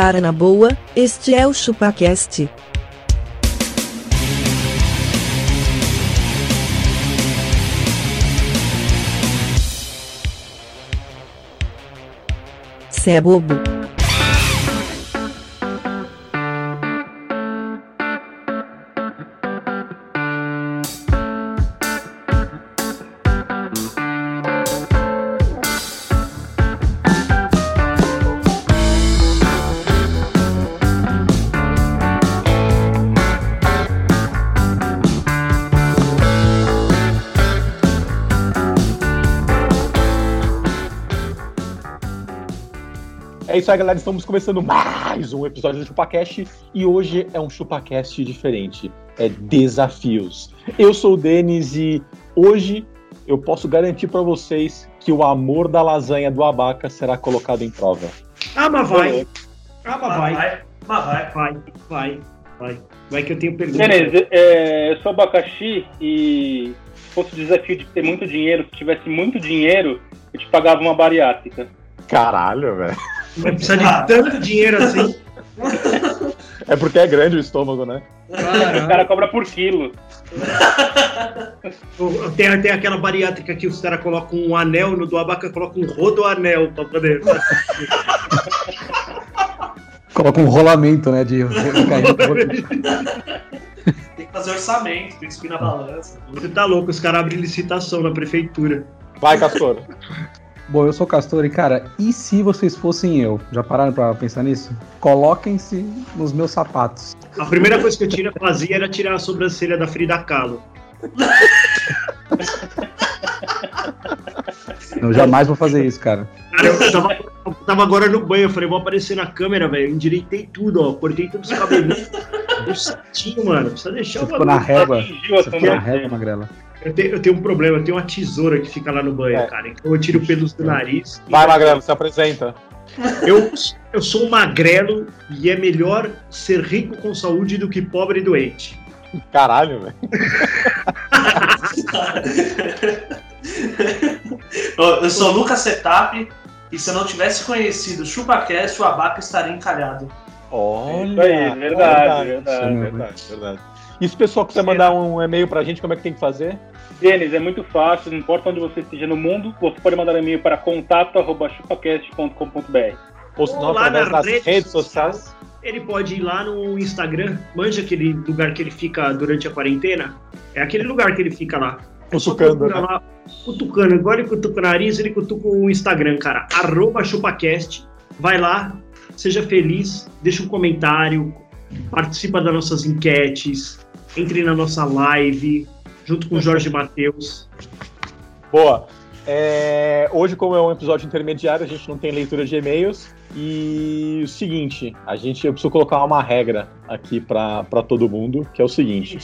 cara na boa, este é o ChupaCast. Cê é bobo. Isso aí, galera. Estamos começando mais um episódio do ChupaCast e hoje é um ChupaCast diferente. É desafios. Eu sou o Denis e hoje eu posso garantir para vocês que o amor da lasanha do abaca será colocado em prova. Ah, mas vai. Ah, mas vai. vai. Mas vai. Vai, vai, vai. Vai que eu tenho pergunta. Beleza, é, eu sou abacaxi e se fosse o desafio de ter muito dinheiro, se tivesse muito dinheiro, eu te pagava uma bariátrica. Caralho, velho. Vai precisar de tanto dinheiro assim. É porque é grande o estômago, né? O cara cobra por quilo. Tem, tem aquela bariátrica que os caras colocam um anel no do abaca, colocam um rodoanel pra poder. Coloca um rolamento, né? De Tem que fazer orçamento, tem que subir na balança. Você tá louco, os caras abrem licitação na prefeitura. Vai, Castor. Bom, eu sou o Castor e, cara, e se vocês fossem eu? Já pararam pra pensar nisso? Coloquem-se nos meus sapatos. A primeira coisa que eu tira, fazia era tirar a sobrancelha da Frida Kahlo. Eu jamais vou fazer isso, cara. Cara, eu tava, eu tava agora no banho, eu falei, vou aparecer na câmera, velho. Endireitei tudo, ó. Cortei todos os cabelinhos. Deu certinho, mano. Precisa deixar Você o ficou na régua. Você ficou na régua, Magrela. Eu tenho, eu tenho um problema, eu tenho uma tesoura que fica lá no banho, É. cara. Então eu tiro pelos do nariz. Vai, Magrelo, se apresenta. Eu, eu sou um magrelo e é melhor ser rico com saúde do que pobre e doente. Caralho, velho. eu, sou o Lucas Setup e se eu não tivesse conhecido o ChupaCast, o Abaca estaria encalhado. Olha. Isso aí, verdade, verdade. Sim, verdade, verdade. E se o pessoal quiser mandar um e-mail pra gente, como é que tem que fazer? Denis, é muito fácil, não importa onde você esteja no mundo, você pode mandar um e-mail para contato.chupacast.com.br. Ou se não, através nas das redes redes sociais. Ele pode ir lá no Instagram, manja aquele lugar que ele fica durante a quarentena? É aquele lugar que ele fica lá. É Cutucando, né? lá, cutucando. Igual ele cutuca o nariz, ele cutuca o Instagram, cara. Arroba ChupaCast. Vai lá, seja feliz, deixa um comentário, participa das nossas enquetes, entre na nossa live, junto com o Jorge Matheus. Boa. É, hoje, como é um episódio intermediário, a gente não tem leitura de e-mails. E o seguinte, a gente eu preciso colocar uma regra aqui pra pra todo mundo, que é o seguinte: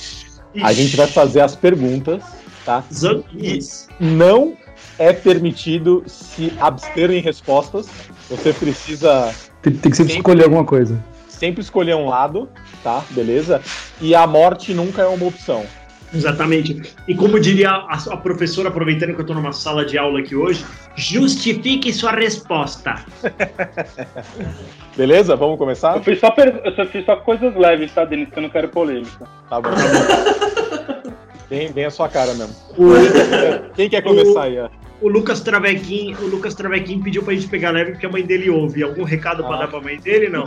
a gente vai fazer as perguntas, tá? Zanquis. Não é permitido se abster em respostas. Você precisa Tem, tem que sempre Sempre. escolher alguma coisa. Sempre escolher um lado, tá? Beleza? E a morte nunca é uma opção. Exatamente. E como diria a, a professora, aproveitando que eu estou numa sala de aula aqui hoje, justifique sua resposta. Beleza? Vamos começar? Eu fiz só, per- eu só fiz só coisas leves, tá, Denis? Que eu não quero polêmica. Tá bom. Bem, bem a sua cara mesmo. Quem quer começar aí? ó? O Lucas Travequim, o Lucas Travequim pediu pra gente pegar leve porque a mãe dele ouve. Algum recado pra Ah. dar pra mãe dele? Não.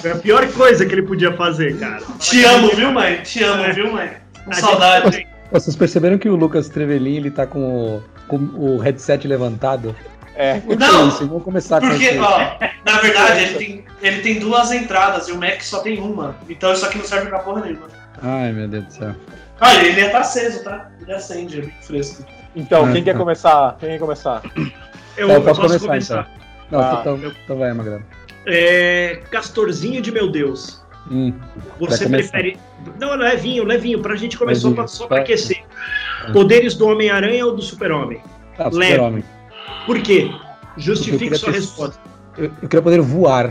Foi a pior coisa que ele podia fazer, cara. Te amo, viu, mãe? Te amo, viu, mãe? Com A saudade. gente- Vocês perceberam que o Lucas Trevelin ele tá com o, com o headset levantado? É. Não, isso? Vamos começar com Porque, isso. ó, na verdade, ele tem, ele tem duas entradas e o Mac só tem uma. Então isso aqui não serve pra porra nenhuma. Ai, meu Deus do céu. Olha, ele tá aceso, tá? Ele acende, é bem fresco. Então, Ah, quem quer tá. começar? Quem quer começar? Eu, Tá, eu eu posso posso começar, começar. Não, Ah, então, então vai, Magrela. É, Castorzinho de meu Deus. Hum, Você Vai começar. prefere. Não, levinho, levinho, pra gente começar só Levinho, pra, só pra aquecer. Poderes do Homem-Aranha ou do Super-Homem? ah, Leve. super-homem. Por quê? Porque eu Justifique sua ter- resposta. Eu, eu queria poder voar.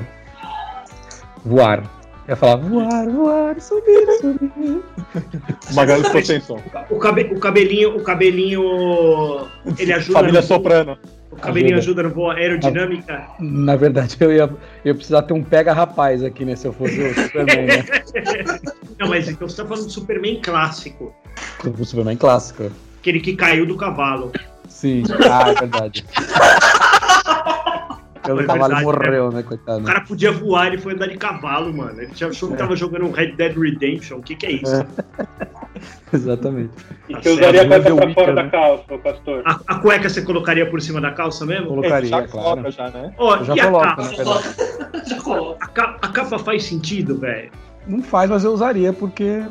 Voar. Eu ia falar, voar, voar, subir, subir. Magalhães ficou sem som. O, cabe- o cabelinho, o cabelinho. Ele ajuda. Família no- Soprano. cabelinho Ajuda. ajuda no voo aerodinâmica. Na verdade, eu ia, eu ia precisar ter um pega rapaz aqui, né? Se eu fosse o Superman, né? Não, mas então você tá falando do Superman clássico. O Superman clássico. Aquele que caiu do cavalo. Sim. Ah, é verdade. O É cavalo verdade, morreu, né, coitado? O cara podia voar, ele foi andar de cavalo, mano. Ele já achou que tava jogando um Red Dead Redemption. O que que é isso? Exatamente. E Tá você usaria a cueca The pra fora né? da calça, ô Castor. A, a cueca você colocaria por cima da calça mesmo? Colocaria, já claro. coloca já, né? Ó, Eu já e a capa? né. Já coloca. A capa, a capa faz sentido, velho? Não faz, mas eu usaria, porque.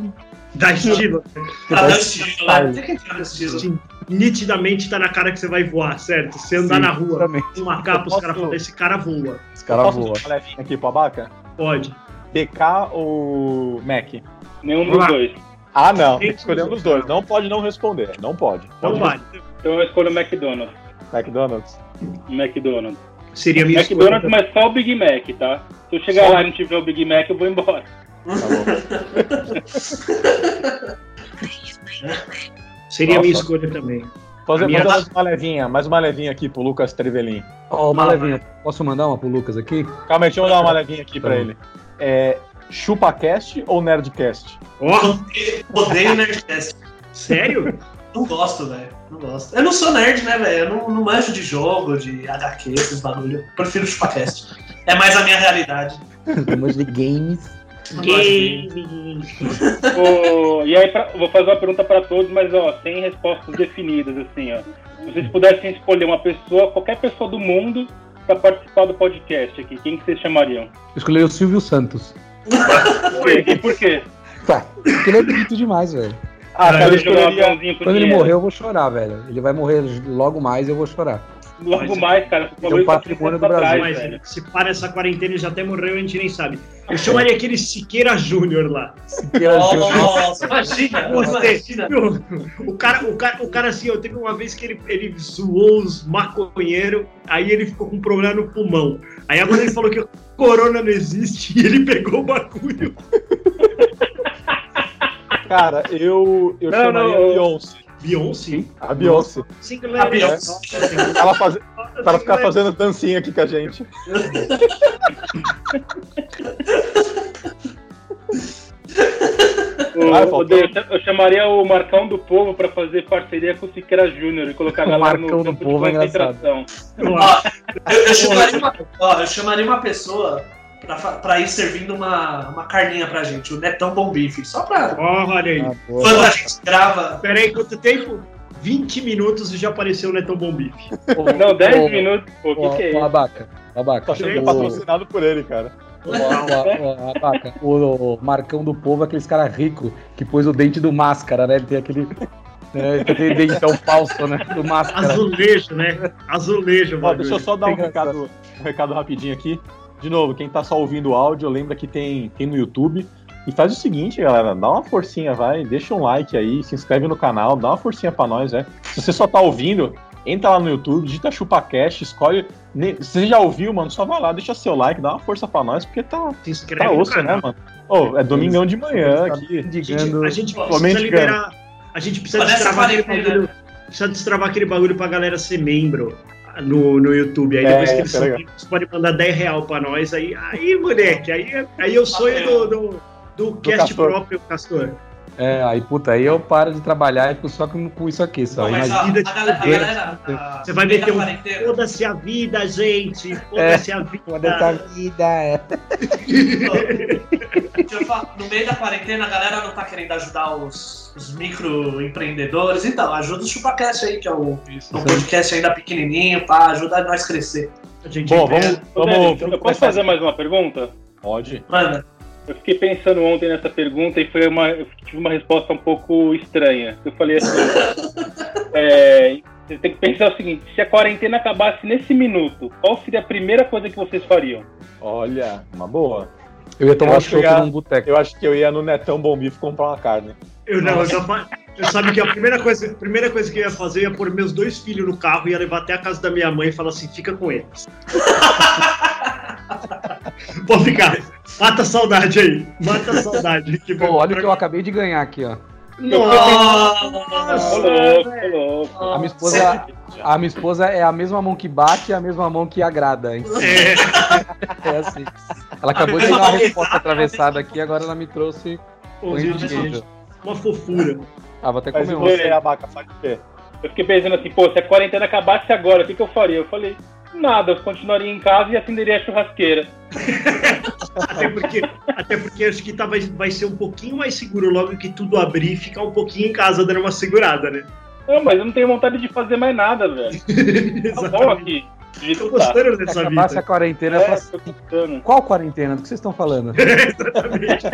Dá estilo. Pra dar estilo, né? No estilo. Nitidamente tá na cara que você vai voar, certo? Você andar Sim, na rua exatamente. com uma capa, os Eu caras posso- falam, esse cara voa. Esse cara Posso voa. dar uma levinha aqui pro Abaca? Pode. BK ou Mac? Nenhum dos dois. Ah, não. Tem que escolher um dos dois. Não pode não responder. Não pode. Não Pode vale. Então eu escolho o McDonald's. McDonald's. McDonald's. Seria minha escolha. McDonald's, mas só o Big Mac, tá? Se eu chegar lá e não tiver o Big Mac, eu vou embora. Tá bom. Seria Nossa. minha escolha também. Fazer, A minha- fazer mais uma levinha, mais uma levinha aqui pro Lucas Trevelin. Ó, uma Ah, levinha. Posso mandar uma pro Lucas aqui? Calma aí, deixa eu dar uma levinha aqui pra Tá ele. É, ChupaCast ou Nerdcast? Ó, Odeio- Nerdcast. sério? Não gosto, velho. Não gosto. Eu não sou nerd, né, velho? Eu não, não manjo de jogo, de HQ, esses bagulho. Eu prefiro ChupaCast. É mais a minha realidade. Temos de games. Ô, e aí, pra- vou fazer uma pergunta pra todos, mas ó, sem respostas definidas, assim, ó. Se vocês pudessem escolher uma pessoa, qualquer pessoa do mundo, pra participar do podcast aqui, quem que vocês chamariam? Eu escolhi o Silvio Santos. E por quê? Tá. Porque ele é bonito demais, velho. Ah, cara, eu um escolheria... aviãozinho pro Quando ele dinheiro. morrer, eu vou chorar, velho. Ele vai morrer logo mais e eu vou chorar. Logo mais, cara. você falou um isso há patrimônio do Brasil. Mas velho. se para essa quarentena ele já até morreu, a gente nem sabe. Eu chamaria aquele Siqueira Júnior lá. Nossa, imagina, Você, imagina. meu, o cara, o cara, o cara assim, eu teve uma vez que ele, ele zoou os maconheiros, aí ele ficou com um problema no pulmão. Aí agora ele falou que corona não existe e ele pegou o bagulho. Cara, eu, eu Não, chamaria não, a Beyoncé. Beyoncé? A Beyoncé. Singular. A Beyoncé. Ela faz... Ela ficar fazendo dancinha aqui com a gente. Ô, Ah, eu chamaria o Marcão do Povo pra fazer parceria com o Siqueira Júnior e colocar a O galera no do campo Povo é de concentração. Ó, eu, eu chamaria uma, ó, eu chamaria uma pessoa pra ir servindo uma, uma carninha pra gente, o Netão Bom Bife. Só pra. Olha aí. Ah. Quando a gente grava. Pera aí, quanto tempo? 20 minutos e já apareceu o Netão Bom Bife. Não, 10 Ô, minutos, pô, o que, que é isso? Abaca. Abaca. Tô achando que é O- patrocinado por ele, cara. Abaca, o, o Marcão do Povo é aqueles cara rico que pôs o dente do máscara, né? Ele tem aquele. né, ele tem aquele dentão falso, né? Do máscara. Azulejo, né? Azulejo, mano. deixa eu só dar um recado, um recado rapidinho aqui. De novo, quem tá só ouvindo o áudio, lembra que tem, tem no YouTube. E faz o seguinte, galera, dá uma forcinha, vai, deixa um like aí, se inscreve no canal, dá uma forcinha pra nós, é. Se você só tá ouvindo, entra lá no YouTube, digita ChupaCast, escolhe. Se você já ouviu, mano, só vai lá, deixa seu like, dá uma força pra nós, porque tá, Se inscreve tá osso, né, mano? Ô, é domingão de manhã aqui. A gente, a gente precisa liberar. A gente precisa destravar aquele, bagulho, precisa destravar aquele bagulho pra galera ser membro no, no YouTube. Aí É, depois que eles isso é legal. membros, podem mandar 10 real pra nós. Aí, aí moleque, aí, aí eu sonho do, do, do cast Castor. próprio, Castor. É, aí, puta, aí eu paro de trabalhar e fico só com, com isso aqui, só. Não, mas Imagina. a, a galera. A galera a- Você vai meter um- quarentena- Foda-se a vida, gente. Foda-se a vida. Foda essa vida, é. Deixa eu falar, no meio da quarentena, a galera não tá querendo ajudar os, os microempreendedores. Então, ajuda o ChupaCast aí, que é um, um podcast ainda pequenininho, pá, ajuda nós a crescer. A gente Bom, vamos. Vamos eu posso fazer mais uma pergunta? Pode. Mano, Eu fiquei pensando ontem nessa pergunta e foi uma, eu tive uma resposta um pouco estranha. Eu falei assim: é, você tem que pensar o seguinte: se a quarentena acabasse nesse minuto, qual seria a primeira coisa que vocês fariam? Olha, uma boa. Eu ia tomar Eu um acho chopp que eu ia- num boteco. Eu acho que eu ia no Netão Bom Bife comprar uma carne. Eu não, eu já. Eu sabe que a primeira coisa, a primeira coisa que eu ia fazer é pôr meus dois filhos no carro e ia levar até a casa da minha mãe e falar assim, fica com eles. Pode ficar. Mata a saudade aí. Mata a saudade. Que Pô, olha o que eu acabei de ganhar aqui, ó. Ô, Nossa! louco, louco. A minha esposa, a minha esposa é a mesma mão que bate e a mesma mão que agrada. hein? É, É assim. Ela acabou de dar uma resposta atravessada aqui, agora ela me trouxe pães de queijo. uma fofura. Ah, vou até Mas comer um. quê? Eu fiquei pensando assim, pô, se a quarentena acabasse agora, o que, que eu faria? Eu falei, nada, eu continuaria em casa e acenderia a churrasqueira. Até porque, até porque acho que tá, vai, vai ser um pouquinho mais seguro logo que tudo abrir e ficar um pouquinho em casa dando uma segurada, né? Não, mas eu não tenho vontade de fazer mais nada, velho. Tá bom aqui. jeito Tô tá. gostando Se dessa acabasse a vida. quarentena, É, qual quarentena? Do que vocês estão falando? Exatamente.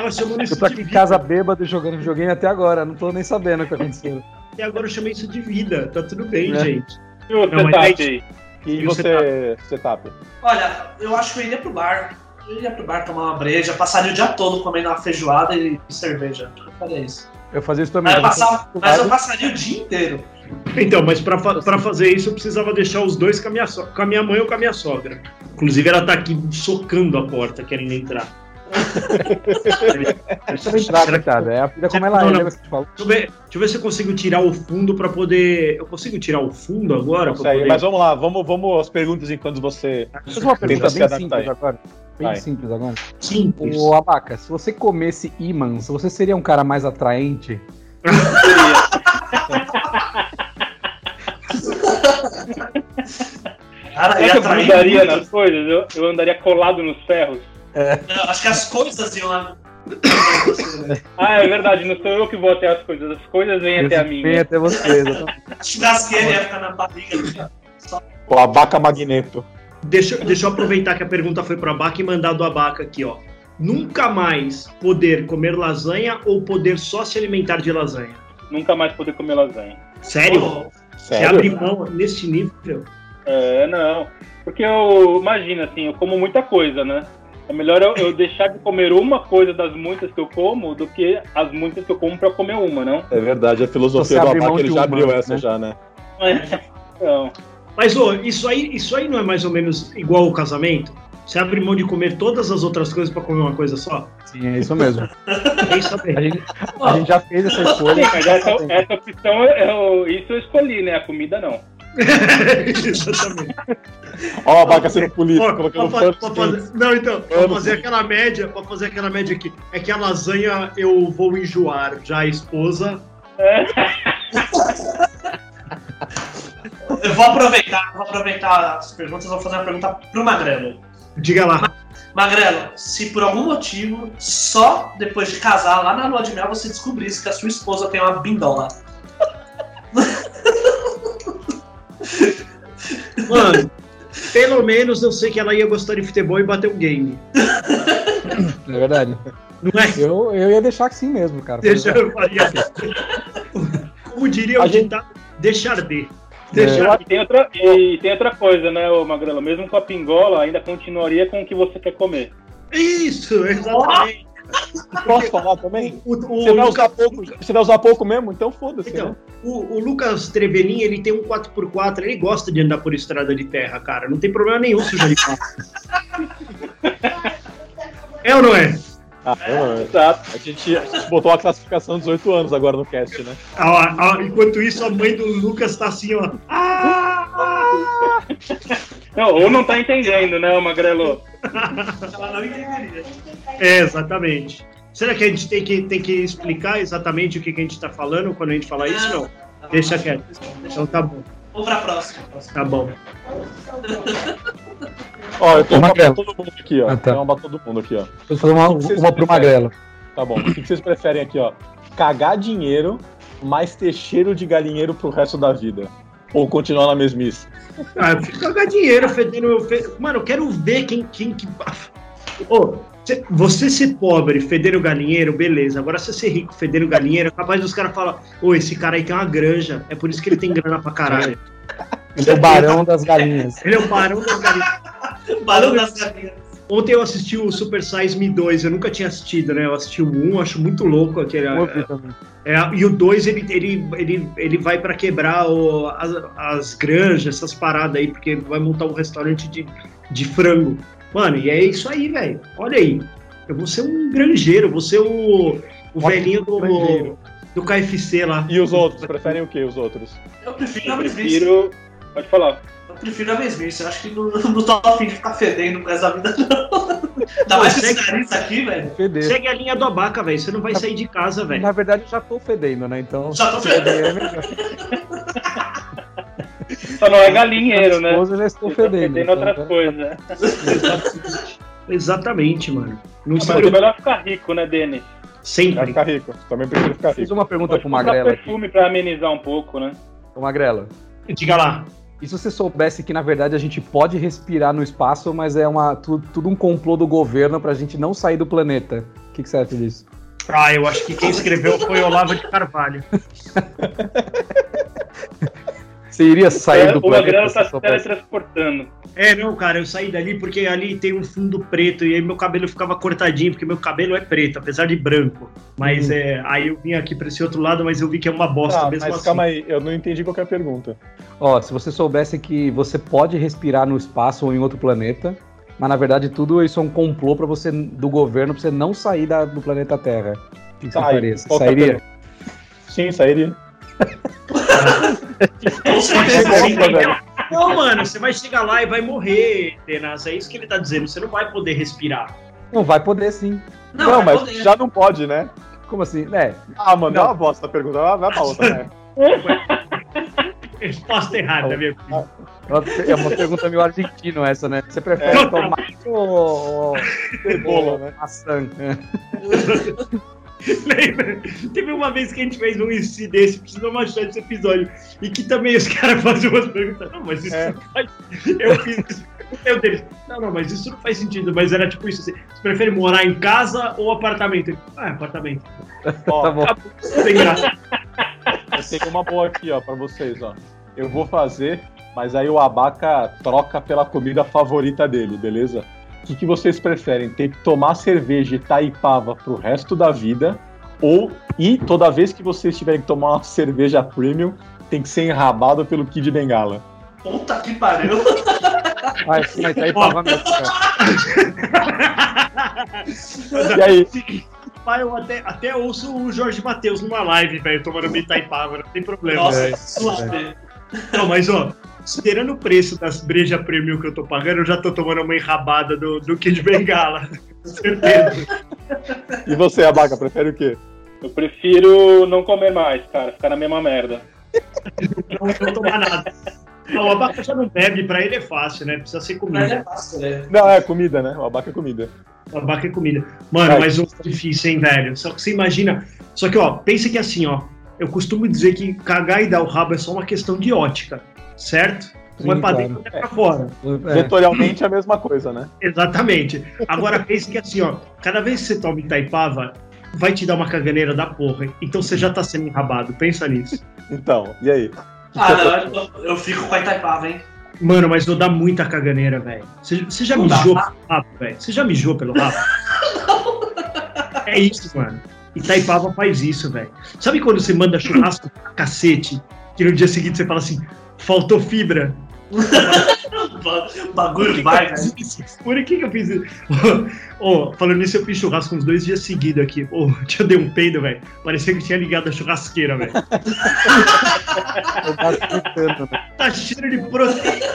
Eu isso tô aqui em vida. casa bêbado jogando videogame até agora, não tô nem sabendo o que tá acontecendo. Até agora eu chamei isso de vida. Tá tudo bem, É. gente. E Não, aí-? E, E o você, setup? Olha, eu acho que eu iria pro bar. Eu iria pro bar tomar uma breja, passaria o dia todo comendo uma feijoada e cerveja. Eu faria isso. Eu fazia isso também. Mas eu, passava- mas eu passaria o dia inteiro. Então, mas pra fazer isso eu precisava deixar os dois com a, minha so- com a minha mãe ou com a minha sogra. Inclusive ela tá aqui socando a porta, querendo entrar. Deixa eu entrar, coitada. É a vida como ela é, Não, não. te falo? Deixa eu, ver, deixa eu ver se eu consigo tirar o fundo pra poder. Eu consigo tirar o fundo agora? Consegue, poder... Mas vamos lá, vamos, vamos às perguntas enquanto você. Deixa eu uma pergunta bem simples aí. agora. Bem Vai. simples agora. Simples. O Abaca, se você comesse ímãs, você seria um cara mais atraente? Cara, eu muito. nas coisas? Eu, eu andaria colado nos ferros? Não, acho que as coisas iam lá. Ah, é verdade, não sou eu que vou até as coisas, as coisas vêm até a mim. Vem né? até você. churrasqueira ia ficar na barriga. O Abaca Magneto. Deixa, deixa eu aproveitar que a pergunta foi pro Abaca e mandar do Abaca aqui, ó. Nunca mais poder comer lasanha ou poder só se alimentar de lasanha? Nunca mais poder comer lasanha. Sério? Você Sério? abre mão nesse nível? É, não. Porque eu, imagina assim, eu como muita coisa, né? É melhor eu, eu deixar de comer uma coisa das muitas que eu como do que as muitas que eu como pra comer uma, não? É verdade, a filosofia do Abaca ele já uma, abriu essa né? já, né? Então, Mas, ô, isso aí, isso aí não é mais ou menos igual ao casamento? Você abre mão de comer todas as outras coisas pra comer uma coisa só? Sim, é isso mesmo. Quem sabe? A gente, a gente já fez essa escolha. sim, mas essa, essa opção, eu, isso eu escolhi, né? A comida não. Exatamente. Ó, o Abaca sendo político, Ó, colocando pra pra fazer- não, então, pra fazer aquela média, pra fazer aquela média aqui, é que a lasanha eu vou enjoar, já a esposa. Eu vou aproveitar, vou aproveitar as perguntas, vou fazer uma pergunta pro Magrelo. Diga lá. Magrelo, se por algum motivo, só depois de casar, lá na lua de mel, você descobrisse que a sua esposa tem uma bindola. Mano, pelo menos eu sei que ela ia gostar de futebol e bater um game. É verdade. Não é? Eu, eu ia deixar que sim mesmo, cara. Deixa eu faria. Como diria o gente- ditado, deixar de. É. Deixar E tem, outra, e tem outra coisa, né, ô Magrela? Mesmo com a pingola, ainda continuaria com o que você quer comer. Isso, exatamente. Posso falar também? O, o- Você vai Lucas, usar pouco, você vai usar pouco mesmo? Então foda-se. então, né? o, o Lucas Trevelin, ele tem um 4x4, ele gosta de andar por estrada de terra, cara. Não tem problema nenhum sujar de carro. É ou não é? Ah, eu- Exato. a, gente, a gente botou a classificação 18 anos agora no cast, né? Ah, ah, enquanto isso, a mãe do Lucas tá assim, ó. Ah! Não, ou não tá entendendo, né, Magrelo? Ela não entenderia. É, exatamente. Será que a gente tem que, tem que explicar exatamente o que, que a gente tá falando quando a gente fala isso? Não. Deixa quieto. Então tá bom. Vamos pra próxima. Tá bom. Ó, eu tenho Ô, uma pra todo mundo aqui, ó. Ah, tá. Tenho uma pra todo mundo aqui, ó. Vou fazer uma, uma pro? Magrelo. Tá bom. O que vocês preferem aqui, ó? Cagar dinheiro, mas ter cheiro de galinheiro pro resto da vida. Ou continuar na mesmice. Ah, eu fico cagar dinheiro fedendo. fe- Mano, eu quero ver quem. quem que... Ô, cê- você ser pobre, fedendo galinheiro, beleza. Agora você ser rico, fedendo galinheiro, é capaz dos caras falar: Ô, esse cara aí tem uma granja. É por isso que ele tem grana pra caralho. Ele é o barão das galinhas. Ele é o barão das galinhas. Barão das galinhas. Ontem eu assisti o Super Size Me 2, eu nunca tinha assistido, né? Eu assisti o 1, acho muito louco aquele. Eu vi também. É, e o 2, ele, ele, ele, ele vai pra quebrar o- as, as granjas, essas paradas aí, porque vai montar um restaurante de, de frango. Mano, e é isso aí, velho. Olha aí. Eu vou ser um granjeiro, vou ser o. O velhinho do, do KFC lá. E os outros? Preferem o que, os outros? Eu prefiro a Eu prefiro. Pode falar. Eu prefiro a mesmice. Eu acho que não, não tô afim de ficar fedendo com essa vida, não. Ainda mais esse nariz aqui, velho. Feder. Segue a linha do abaca, velho. Você não vai sair de casa, velho. Na verdade, eu já tô fedendo, né? Então. Já tô se fedendo. Só não é galinheiro, né? Esposa, eu já tá fedendo. fedendo então, outras coisas. Exatamente, mano. Não Mas se é preocupe melhor ficar rico, né, Denis? Vai sempre. ficar rico. Também prefiro ficar Fiz rico. uma pergunta Pode pro Magrela aqui. perfume pra amenizar um pouco, né? Ô, Magrela. Diga lá. E se você soubesse que, na verdade, a gente pode respirar no espaço, mas é uma, tu- tudo um complô do governo pra gente não sair do planeta? O que, que você acha disso? Ah, eu acho que quem escreveu foi Olavo de Carvalho. Você iria sair do o planeta Magrelo se tá se teletransportando. É, não, cara, eu saí dali porque ali tem um fundo preto e aí meu cabelo ficava cortadinho, porque meu cabelo é preto, apesar de branco. Mas é, aí eu vim aqui pra esse outro lado, mas eu vi que é uma bosta Tá, mesmo mas assim. calma aí, eu não entendi qualquer pergunta. Ó, se você soubesse que você pode respirar no espaço ou em outro planeta, mas na verdade tudo isso é um complô para você do governo pra você não sair da- do planeta Terra. O que, Sai. sairia? Sim, sairia. Com certeza. Mas, sim. Não, mano, você vai chegar lá e vai morrer, Tenas. É isso que ele tá dizendo. Você não vai poder respirar. Não, vai poder sim. Não, Não, mas poder. já não pode, né? Como assim? É, Ah, mano, Não. é uma bosta a pergunta. Vai pra outra, né? Resposta errada, meu filho. é uma pergunta meio argentino essa, né? Você prefere É. tomate ou, ou Cebola, né? maçã? Lembra? Teve uma vez que a gente fez um IC desse, precisamos achar esse episódio, e que também os caras faziam umas perguntas. Não, mas isso É. não faz. Eu fiz isso. Meu deles. Não, não, mas isso não faz sentido. Mas era tipo isso. Assim, você prefere morar em casa ou apartamento? Ah, apartamento. Ó, Tá bom. Sem graça. eu tenho uma boa aqui, ó, pra vocês, ó. Eu vou fazer, mas aí o abaca troca pela comida favorita dele, beleza? O que, que vocês preferem? Ter que tomar cerveja e Taipava pro resto da vida? Ou, e toda vez que vocês tiverem que tomar uma cerveja premium, tem que ser enrabado pelo Kid Bengala? Puta que pariu. Ah, sim, mas aí tava mesmo, cara. E aí? Pai, eu até, até ouço o Jorge Matheus numa live, velho, tomando uma Itaipava, não tem problema. Nossa, É, suave. Não, mas ó, considerando o preço das breja premium que eu tô pagando, eu já tô tomando uma enrabada do, do Kid Bengala. Com certeza. E você, abaca, prefere o quê? Eu prefiro não comer mais, cara. Ficar na mesma merda. Não, não tomar nada. Não, o abaca já não bebe, pra ele é fácil, né? Precisa ser Mas é comida. fácil, né? Não, é comida, né? O abaca é comida. O abaca é comida. Mano, Vai. mas o difícil, hein, velho? Só que você imagina. Só que, ó, pensa que assim, ó. Eu costumo dizer que cagar e dar o rabo é só uma questão de ótica, certo? Um é Sim, pra claro. dentro, outro é pra fora. É. Vetorialmente é a mesma coisa, né? Exatamente. Agora pense que assim, ó, cada vez que você toma Itaipava, vai te dar uma caganeira da porra. Então você já tá sendo enrabado. Pensa nisso. Então, e aí? Ah, não, eu, eu fico com a Itaipava, hein? Mano, mas não dá muita caganeira, velho. Você, já Não dá. mijou pelo rabo, velho? Você já mijou pelo rabo? é isso, mano. Itaipava faz isso, velho. Sabe quando você manda churrasco pra cacete, que no dia seguinte você fala assim, faltou fibra? Bagulho vai, velho. Por que, que eu fiz isso? Ô, falando nisso, eu fiz churrasco uns dois dias seguidos aqui. Ô, eu dei um peido, velho. Parecia que tinha ligado a churrasqueira, velho. Eu tava gritando, né? Tá cheiro de proteína.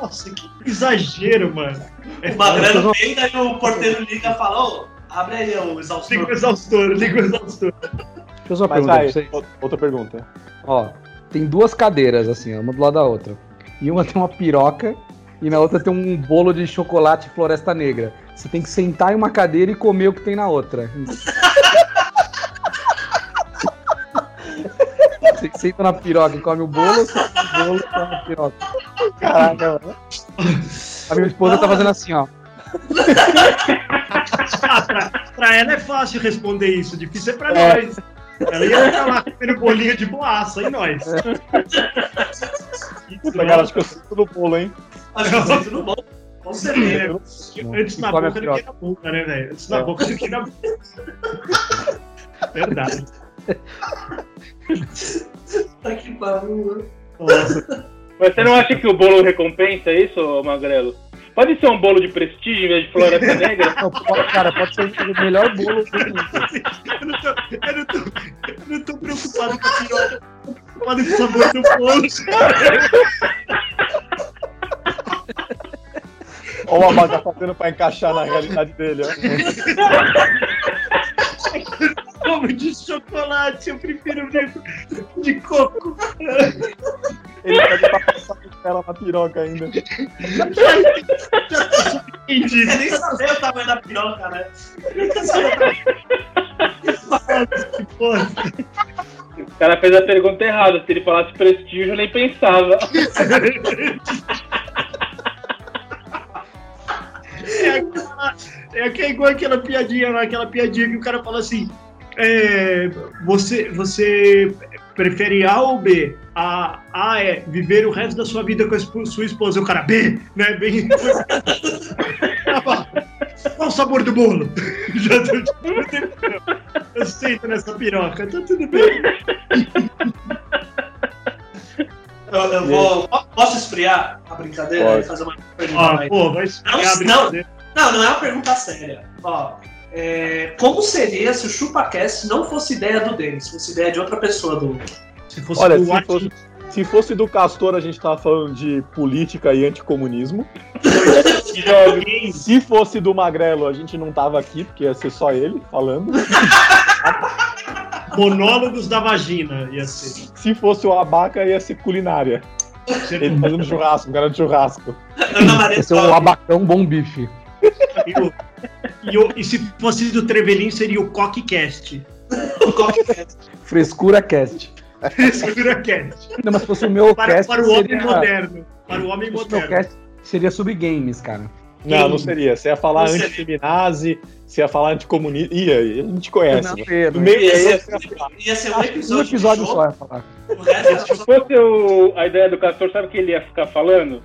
Nossa, que exagero, mano. É O Magrelo peida e o porteiro liga e fala, ô, abre aí o Liga o exaustor. exaustor, liga o exaustor. Deixa eu fazer uma Mas pergunta pra aí, vocês. o- outra pergunta. Ó, tem duas cadeiras, assim, uma do lado da outra. E uma tem uma piroca e na outra tem um bolo de chocolate floresta negra. Você tem que sentar em uma cadeira e comer o que tem na outra. Você senta na piroca e come o bolo, você come o bolo e come a piroca. Caraca, mano. A minha esposa tá fazendo assim, ó. Ah, pra, pra ela é fácil responder isso, difícil é pra É. nós. Ela ia ficar lá comendo bolinha de boaça, e nós? Puta, cara, acho que eu sinto no bolo, hein? Acho que eu tudo bom. Com certeza. Antes E na come a boca do que na boca, né, velho? Antes na É. boca do que na boca. Verdade. Tá que pariu. Nossa. Mas você não acha que o bolo recompensa isso, Magrelo? Pode ser um bolo de prestígio em vez de floresta negra? Não, pode- cara, pode ser o melhor bolo do mundo. Eu não tô, eu não tô, eu não tô preocupado com a piroca. Tô preocupado com o sabor do bolo. Olha o Abaca fazendo pra encaixar na realidade dele, ó. Como de chocolate, eu prefiro de, de coco. Ele pede pra passar ela na piroca ainda. Entendi. Você nem sabia o tamanho da piroca, né? Que. O cara fez a pergunta errada. Se ele falasse prestígio, eu nem pensava. É, aquela, é que é igual aquela piadinha lá, aquela piadinha que o cara fala assim: é, você, você prefere A ou B? A, a é viver o resto da sua vida com a sua esposa. O cara, B, né? Bem. Qual o sabor do bolo? Já tô, eu sinto nessa piroca, tá tudo bem. Eu, eu vou. Posso esfriar a brincadeira Pode. e fazer uma pergunta Ah, mais? pô, vai esfriar a Não, brincadeira. Não, não é uma pergunta séria. Ó, é, como seria se o ChupaCast não fosse ideia do Denis, fosse ideia de outra pessoa do. Se fosse Olha, do se Ati- fosse, se fosse do Castor, a gente tava falando de política e anticomunismo. Se fosse do Magrelo, a gente não tava aqui, porque ia ser só ele falando. monólogos da vagina ia ser. Se fosse o Abaca, ia ser culinária. Ele fazendo churrasco, um cara de churrasco. Ana Maria Esse é o abacão bom bife. E, o- e o- e se fosse do Trevelin, seria o Cockcast. Frescura cast. Frescura Cast. Não, mas se fosse o meu Para, cast, para o homem seria... moderno. Para o homem fosse o meu moderno. cast, seria sobre games, cara. Não, não seria. Você ia falar antifeminazi, você ia falar anticomunista. Ih, a gente conhece. não, né? não meio ia. Ia ia ser, ia ser um Um episódio, episódio de só ia falar. o resto Se fosse o- a ideia do Castor, sabe o que ele ia ficar falando?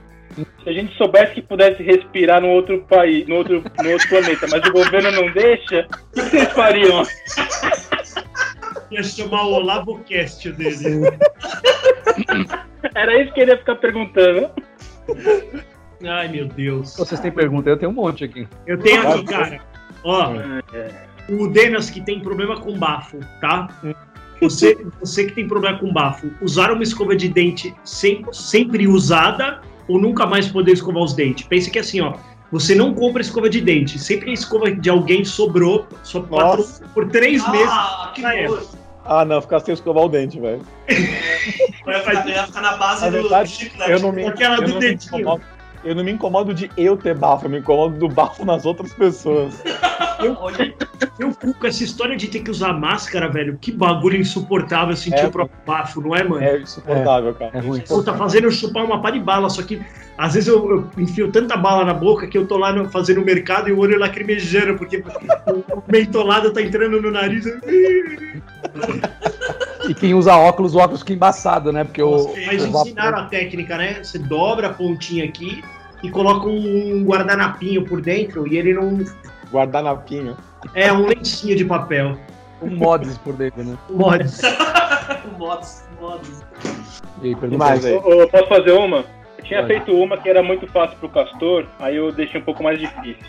Se a gente soubesse que pudesse respirar no outro país, no outro, no outro planeta, mas o governo não deixa, o que vocês fariam? Ia chamar o Olavo Cast dele. Era isso que ele ia ficar perguntando. Ai, meu Deus. Vocês têm pergunta? Eu tenho um monte aqui. Eu tenho aqui, cara. Ó, É. o Denas que tem problema com bafo, tá? Você, você que tem problema com bafo, usar uma escova de dente sem- sempre usada ou nunca mais poder escovar os dentes? Pense que assim, ó, você não compra escova de dente, sempre que a escova de alguém sobrou, só por três meses. Ah, que Ah, é. nojo. Ah, não, ficar sem escovar o dente, velho. Eu ia ficar, na base Na do verdade, chiclete. Eu não me, Aquela eu do não me dentinho. incomodo. Eu não me incomodo de eu ter bafo, eu me incomodo do bafo nas outras pessoas. Olha, Eu fico com essa história de ter que usar máscara, velho. Que bagulho insuportável sentir É, o próprio bafo, não é, mano? É insuportável, cara. É ruim. Pô, tá fazendo eu chupar uma pá de bala, só que às vezes eu, eu enfio tanta bala na boca que eu tô lá no- fazendo o mercado e o olho lacrimejando, porque o, mentolado tá entrando no nariz. E quem usa óculos, o óculos fica embaçado, né? Porque o. Mas o vapor- ensinaram a técnica, né? Você dobra a pontinha aqui e coloca um guardanapinho por dentro e ele não. Guardanapinho. É um lencinho de papel. um mods por dentro, né? Mods. modos, modos. E aí, pergunta mais aí. Ô, ô, posso fazer uma? Eu tinha Pode. feito uma que era muito fácil pro Castor, aí eu deixei um pouco mais difícil.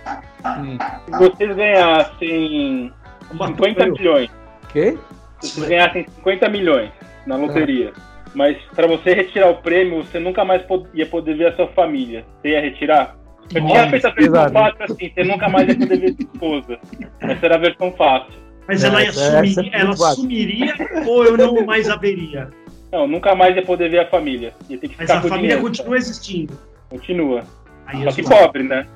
Hum. Se vocês ganhassem 50 milhões, Quê? se vocês ganhassem 50 milhões na loteria, mas pra você retirar o prêmio, você nunca mais pod- ia poder ver a sua família. Você ia retirar? Eu tinha feito a versão fácil assim, você nunca mais ia poder ver sua esposa. Essa era a versão fácil. Mas É, ela, ia essa é sumir, ela fácil. sumiria ou eu não mais a veria? Não, nunca mais ia poder ver a família. Ia ter que Mas ficar a com família dinheiro. continua existindo. Continua. Aí Só é que pobre, né?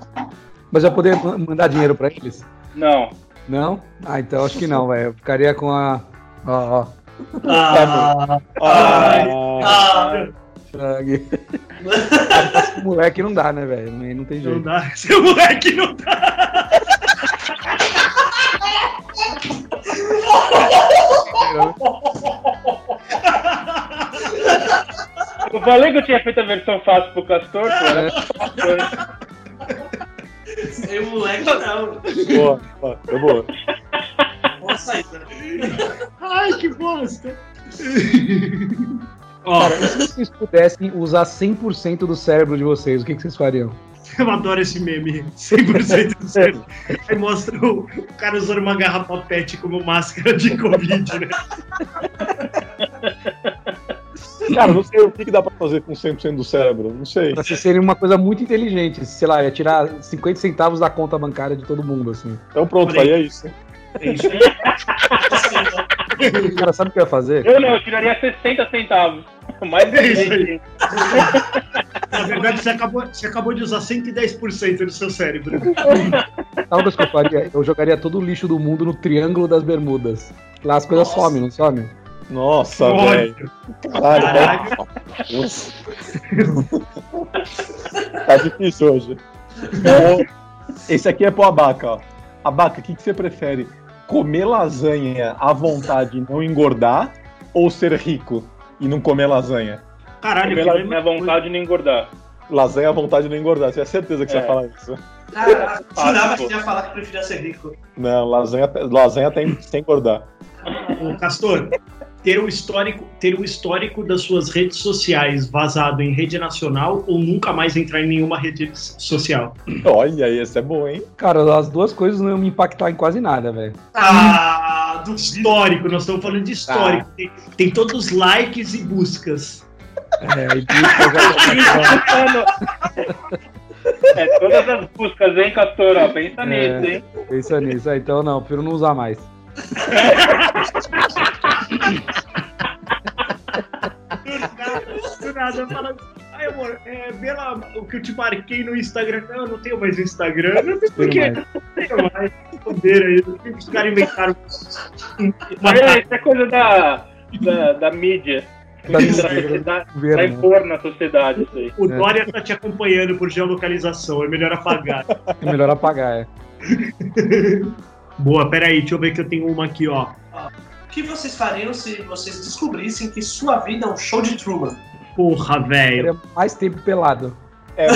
Mas vai poder ma- mandar dinheiro pra eles? Não. Não? Ah, então acho que não, velho. Eu ficaria com a. Ó, ó. Ah, Ah, ah, Sangue. Esse moleque não dá, né, velho? Não não tem Não jeito. dá. Seu moleque não dá. Eu falei que eu tinha feito a versão fácil pro Castor, pô. O moleque não. boa, boa, foi boa. Boa saída. Ai, que bosta. Ó, Cara, e se vocês pudessem usar 100% do cérebro de vocês, o que, que vocês fariam? Eu adoro esse meme. 100% do cérebro. Aí mostra o, cara usando uma garrafa pet como máscara de Covid, né? Cara, não sei o que, que dá pra fazer com 100% do cérebro. Não sei. Pra ser seria uma coisa muito inteligente. Sei lá, ia tirar 50 centavos da conta bancária de todo mundo, assim. Então pronto, aí. faria isso. É isso. O cara sabe o que ia fazer? Eu não, eu tiraria 60 centavos. Mais É isso. Na verdade, você acabou, você acabou de usar 110% do seu cérebro. Sabe que eu faria? Eu jogaria todo o lixo do mundo no Triângulo das Bermudas. Lá as coisas Nossa. somem, não somem? Nossa, velho. Caralho. Tá difícil hoje. Então, Esse aqui é pro Abaca, ó. Abaca, o que, que você prefere? Comer lasanha à vontade e não engordar? Ou ser rico e não comer lasanha? Caralho, Pela que minha vontade de não engordar. Lasanha à vontade e não engordar. Você tinha certeza que você É. ia falar isso? Ah, jurava pô. que você ia falar que preferia ser rico. Não, lasanha, lasanha tem sem engordar. Ô, Castor, ter o histórico, ter o histórico das suas redes sociais vazado em rede nacional ou nunca mais entrar em nenhuma rede social? Olha, esse é bom, hein? Cara, as duas coisas não iam me impactar em quase nada, velho. Ah, do Histórico, nós estamos falando de histórico. Tem, tem todos os likes e buscas. É, e busca já- É, todas as buscas, hein, Castor? Pensa É. nisso, hein? Pensa nisso. É, então não, prefiro não usar mais. Do nada, do nada, assim, ai amor, é, vê lá o que eu te marquei no Instagram. Não, eu não tenho mais Instagram. Não sei por quê. mais. Não tenho mais. Poder aí. Os caras inventaram Mas é, isso é coisa da, da, da mídia. Da Da Governo. né? impor na sociedade isso aí. O Dória tá te acompanhando por geolocalização, é melhor apagar. É melhor apagar, é. Boa, peraí, deixa eu ver que eu tenho uma aqui, ó. O que vocês fariam se vocês descobrissem que sua vida é um show de Truman? Porra, velho, mais tempo pelado. É,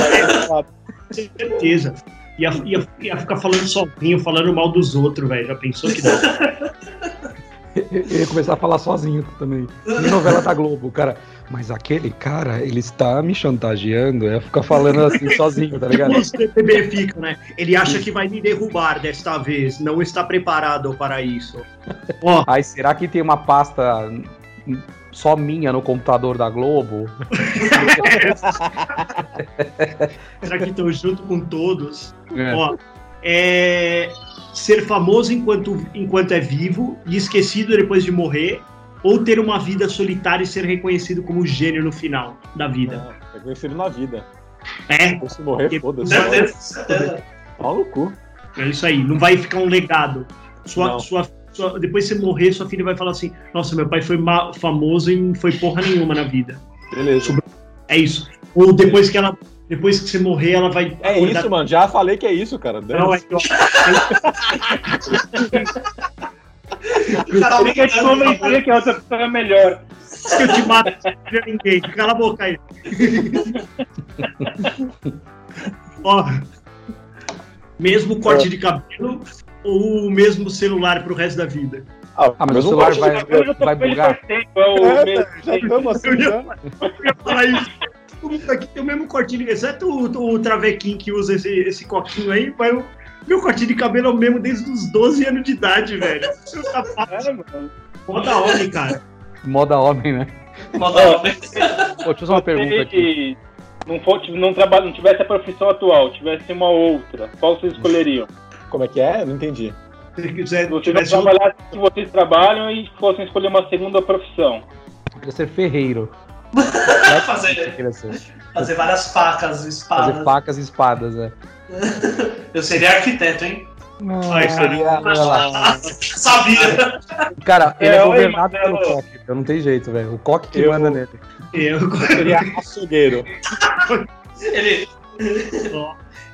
mas certeza. Ia, ia, ia ficar falando sozinho, falando mal dos outros, velho. Já pensou que dá? Eu ia começar a falar sozinho também. Nem novela da Globo, cara. Mas aquele cara, ele está me chantageando. Eu ia ficar falando assim sozinho, tá ligado? Os BBB ficam, né? Ele acha que vai me derrubar desta vez. Não está preparado para isso. Ó, Ai, será que tem uma pasta só minha no computador da Globo? será que estou junto com todos? É. Ó, é ser famoso enquanto, enquanto é vivo e esquecido depois de morrer, ou ter uma vida solitária e ser reconhecido como gênio no final da vida. é conhecido na vida. É, Se morrer, foda-se. Certeza. Pau no cu. é isso aí. Não vai ficar um legado. Sua, sua, sua- depois que você morrer, sua filha vai falar assim: Nossa, meu pai foi famoso e não foi porra nenhuma na vida. Beleza. É isso. Ou depois que ela. Depois que você morrer, ela vai. É acordar- isso, mano. Já falei que é isso, cara. Não, é que eu- Cara, Ele quer te que a outra pessoa é melhor. que eu te mato não ninguém. Cala a boca aí. Ó, mesmo corte de cabelo ou o mesmo celular pro resto da vida? Ah, Ah, mas eu o celular vai. Eu vai ele bugar? tempo, é o É, já estamos assim, Eu ia, já. eu ia falar isso. Todo mundo aqui tem o mesmo cortinho, exceto o, o Travequinho que usa esse, esse coquinho aí, mas o meu cortinho de cabelo é o mesmo desde os 12 anos de idade, velho. Tá É, mano. foda homem, cara. Moda homem, né? Moda homem. Pô, deixa eu fazer uma pergunta aqui. Se não, for, não, trabalha, não tivesse a profissão atual, tivesse uma outra, qual vocês escolheriam? Como é que é? Não entendi. Se você quiser, Se vocês não tivesse trabalhassem que vocês trabalham e fossem escolher uma segunda profissão. Eu queria ser ferreiro. fazer, Eu fazer várias facas, espadas. Fazer facas e espadas, é. Eu seria arquiteto, hein? Ai, seria-. Sabia. Cara, ele É, é governado Marcelo. pelo Coque. Eu não tem jeito, velho. O Coque que Eu- manda nele. eu, Seria açougueiro. Ele.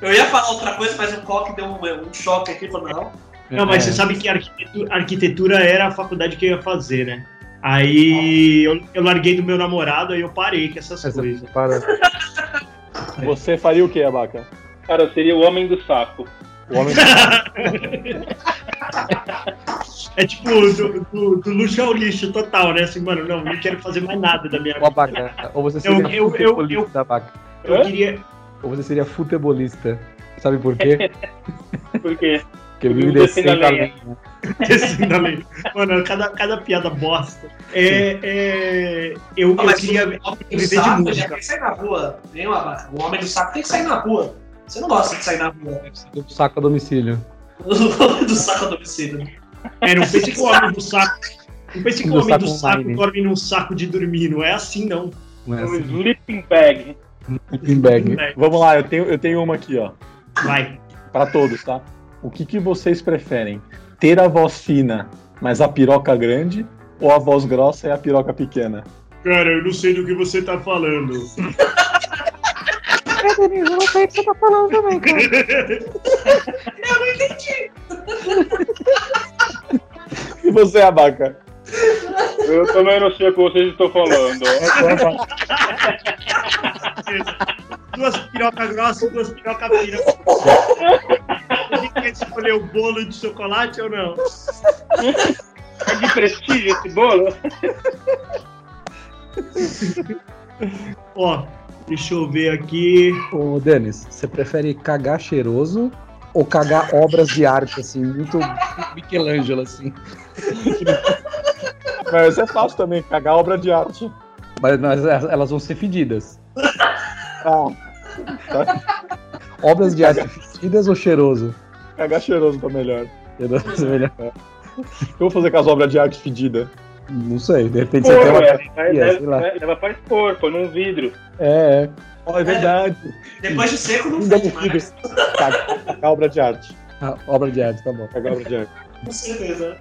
Eu ia falar outra coisa, mas o Coque deu um, um choque aqui. Falou, não. Não, mas É. você sabe que arquitetura, arquitetura era a faculdade que eu ia fazer, né? Aí eu, eu larguei do meu namorado, aí eu parei com essas Essa- coisas. para- Você faria o que, Abaca? Cara, eu seria o homem do saco. O homem. É tipo do, do, do luxo ao lixo total, né? Assim, mano, não, não quero fazer mais nada da minha O vida. abaca. Ou você seria eu- o eu- eu- da vaca. Eu queria, ou você seria futebolista? Sabe por quê? Por quê? Porque ele vive Descendo a lenha. Descendo a lenha. Mano, cada, cada piada bosta. É, é, eu, eu Ah, mas queria o homem do de saco, música. tem que sair na rua. Tem uma, o homem do saco tem que sair na rua. Você não gosta de sair na rua. Do saco a domicílio. O homem do saco a domicílio. É, não pense que o homem do saco. Não pense que o homem do saco online. dorme num saco de dormir. Não é assim, não. Não é Um assim. sleeping bag. Sleeping bag. É, Vamos lá, eu tenho, eu tenho uma aqui, ó. Vai. Pra todos, tá? O que, que vocês preferem? Ter a voz fina, mas a piroca grande? Ou a voz grossa e a piroca pequena? Cara, eu não sei do que você tá falando. É, Denise, eu não sei o que você tá falando também, cara. E você, Abaca? Eu também não sei o que vocês estão falando. duas pirocas grossas e duas pirocas finas. Escolher o bolo de chocolate ou não? É de prestígio esse bolo? Ó, deixa eu ver aqui. Ô, Denis, você prefere cagar cheiroso ou cagar obras de arte, assim, muito Michelangelo, assim? Mas isso é fácil também, cagar obra de arte. Mas, mas elas vão ser fedidas. Ah, Obras de arte fedidas ou cheiroso? Cagar cheiroso tá melhor. Cheiroso é melhor. O que eu vou fazer com as obras de arte fedidas? Não sei, de repente Pô, você tem uma. é, é, Ia, sei lá. é, leva pra expor, põe num vidro. É, é. Oh, é verdade. Depois de seco, não não mais. Cagar, obra de arte. Ah, obra de arte, tá bom. Cagar obra de arte. Com certeza.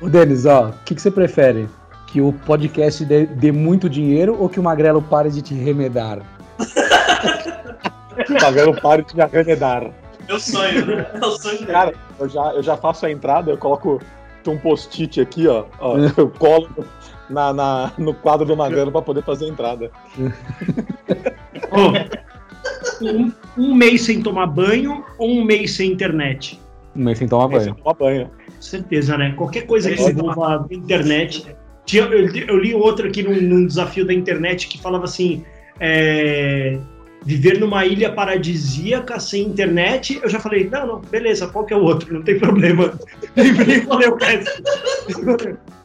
Ô, Denis, ó, o que, que você prefere? Que o podcast dê, dê muito dinheiro ou que o Magrelo pare de te remedar? Pagando pare de me arremedar. Meu sonho, né? É o sonho dele. Cara, eu já, eu já faço a entrada, eu coloco um post-it aqui, ó. ó, eu colo na, na- no quadro do Magrano pra poder fazer a entrada. Ó, um, um mês sem tomar banho ou um mês sem internet? Um mês sem tomar você banho. toma banho. Certeza, né? Qualquer coisa que envolva internet. Tinha- eu, li- eu li outro aqui num, num desafio da internet que falava assim: é, viver numa ilha paradisíaca sem internet. Eu já falei: não, não, beleza, qual que é o outro? Não tem problema. Nem, nem falei o resto.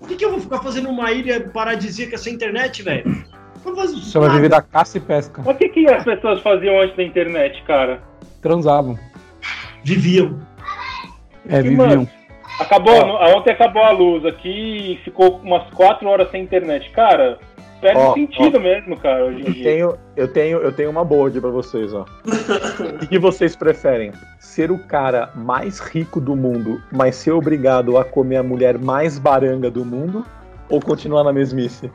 O que, que eu vou ficar fazendo numa ilha paradisíaca sem internet, velho? Você vai viver da caça e pesca. Mas o que, que as pessoas faziam antes da internet, cara? Transavam. Viviam. É, E, viviam. mano, Acabou, ontem acabou a luz aqui e ficou umas 4 horas sem internet. Cara, perde Ó, sentido mesmo, cara, hoje em Eu dia. tenho, eu tenho, eu tenho uma boa aqui pra vocês, ó. O que, vocês preferem? Ser o cara mais rico do mundo, mas ser obrigado a comer a mulher mais baranga do mundo? Ou continuar na mesmice?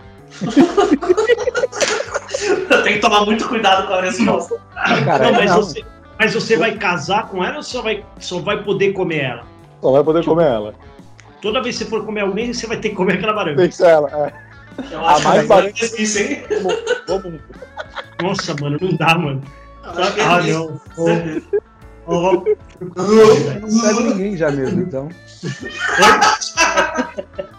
Tem que tomar muito cuidado com a resposta. Cara, não, mas, não. Você, mas você vai casar com ela ou só vai, só vai poder comer ela? Só vai poder comer ela. Toda vez que você for comer alguém, você vai ter que comer aquela baranga. Tem que ser ela. É. Eu A acho mais que baranga- é isso, hein? Nossa, mano, não dá, mano. Ah, não. Oh, oh. Não pego ninguém já mesmo, então.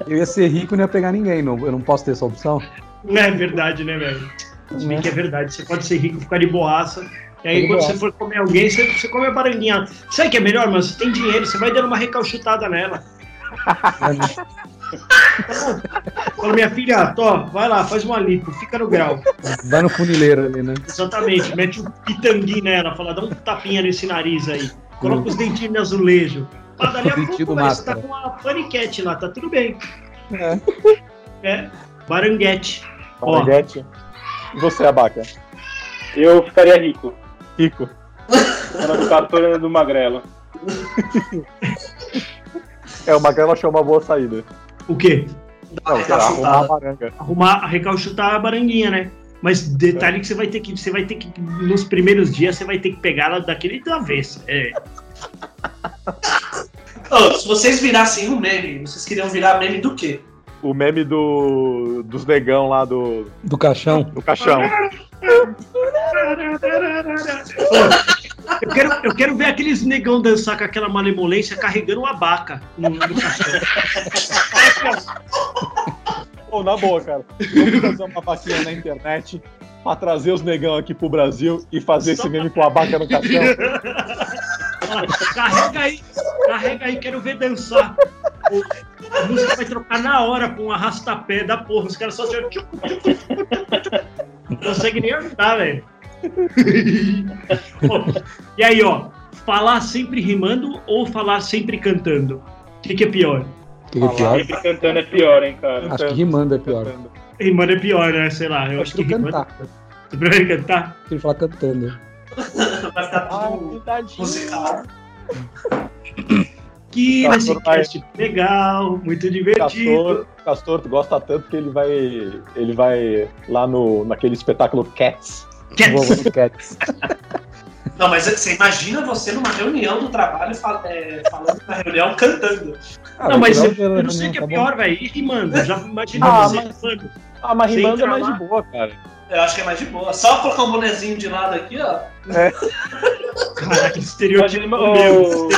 Eu ia ser rico e não ia pegar ninguém, não. Eu não posso ter essa opção? Não é verdade, né, velho? Se bem que é verdade. Você pode ser rico e ficar de boaça. E aí, quando boaça. você for comer alguém, você, você come a baranguinha. Sabe o que é melhor, mano? Você tem dinheiro, você vai dando uma recalchutada nela. Fala, minha filha, Tó, vai lá, faz uma lipo, fica no grau. Vai no funileiro ali, né? Exatamente, mete um pitanguinho nela, fala, dá um tapinha nesse nariz aí. Coloca os dentinhos no azulejo. Ah, dali a pouco, você tá máscara. com uma paniquete lá, tá tudo bem. É. É, baranguete. Ó. Baranguete. E você, Abaca? Eu ficaria rico. Rico. Era do Castor do Magrelo. É, o Magrelo achou uma boa saída. O quê? Não, Recalchutada. arrumar a baranga. Arrumar, recalchutar a baranguinha, né? Mas detalhe que você vai ter que, você vai ter que, nos primeiros dias, você vai ter que pegar ela daquele avesso. É, Ô, se vocês virassem um meme, vocês queriam virar meme do quê? O meme do, dos negão lá do, Do caixão. do caixão. Eu, quero, eu quero ver aqueles negão dançar com aquela malemolência carregando uma baca no, no. Pô, na boa, cara. Vamos fazer uma vaquinha na internet. pra trazer os negão aqui pro Brasil e fazer esse meme com a vaca no caixão. Carrega aí, carrega aí, quero ver dançar. O- a música vai trocar na hora com um arrastapé da porra. Os caras só se Não consegue nem andar, velho. E aí, ó, falar sempre rimando ou falar sempre cantando? O que, que é pior? Que é pior? Sempre cantando é pior, hein, cara. Acho que rimando é pior. Rimando é pior, né? Sei lá, eu Eu acho que rimando. cantar. Você prefere cantar? Prefiro falar cantando. Vai ficar tudo musical. Que Castor nesse vai- cast legal, muito divertido. Castor, Castor, tu gosta tanto que ele vai, ele vai lá no, naquele espetáculo Cats. No Cats. Não, mas você imagina você numa reunião do trabalho fal- é, falando na reunião cantando. Ah, Não, mas eu, eu, eu não sei o que é pior, velho. E rimando? Já imaginou Ah, você mas- rimando? Ah, mas rimando é mais lá. de boa, cara. Eu acho que é mais de boa. Só colocar um bonezinho de lado aqui, ó. Caralho, estereotipo Imagina, meu. ô,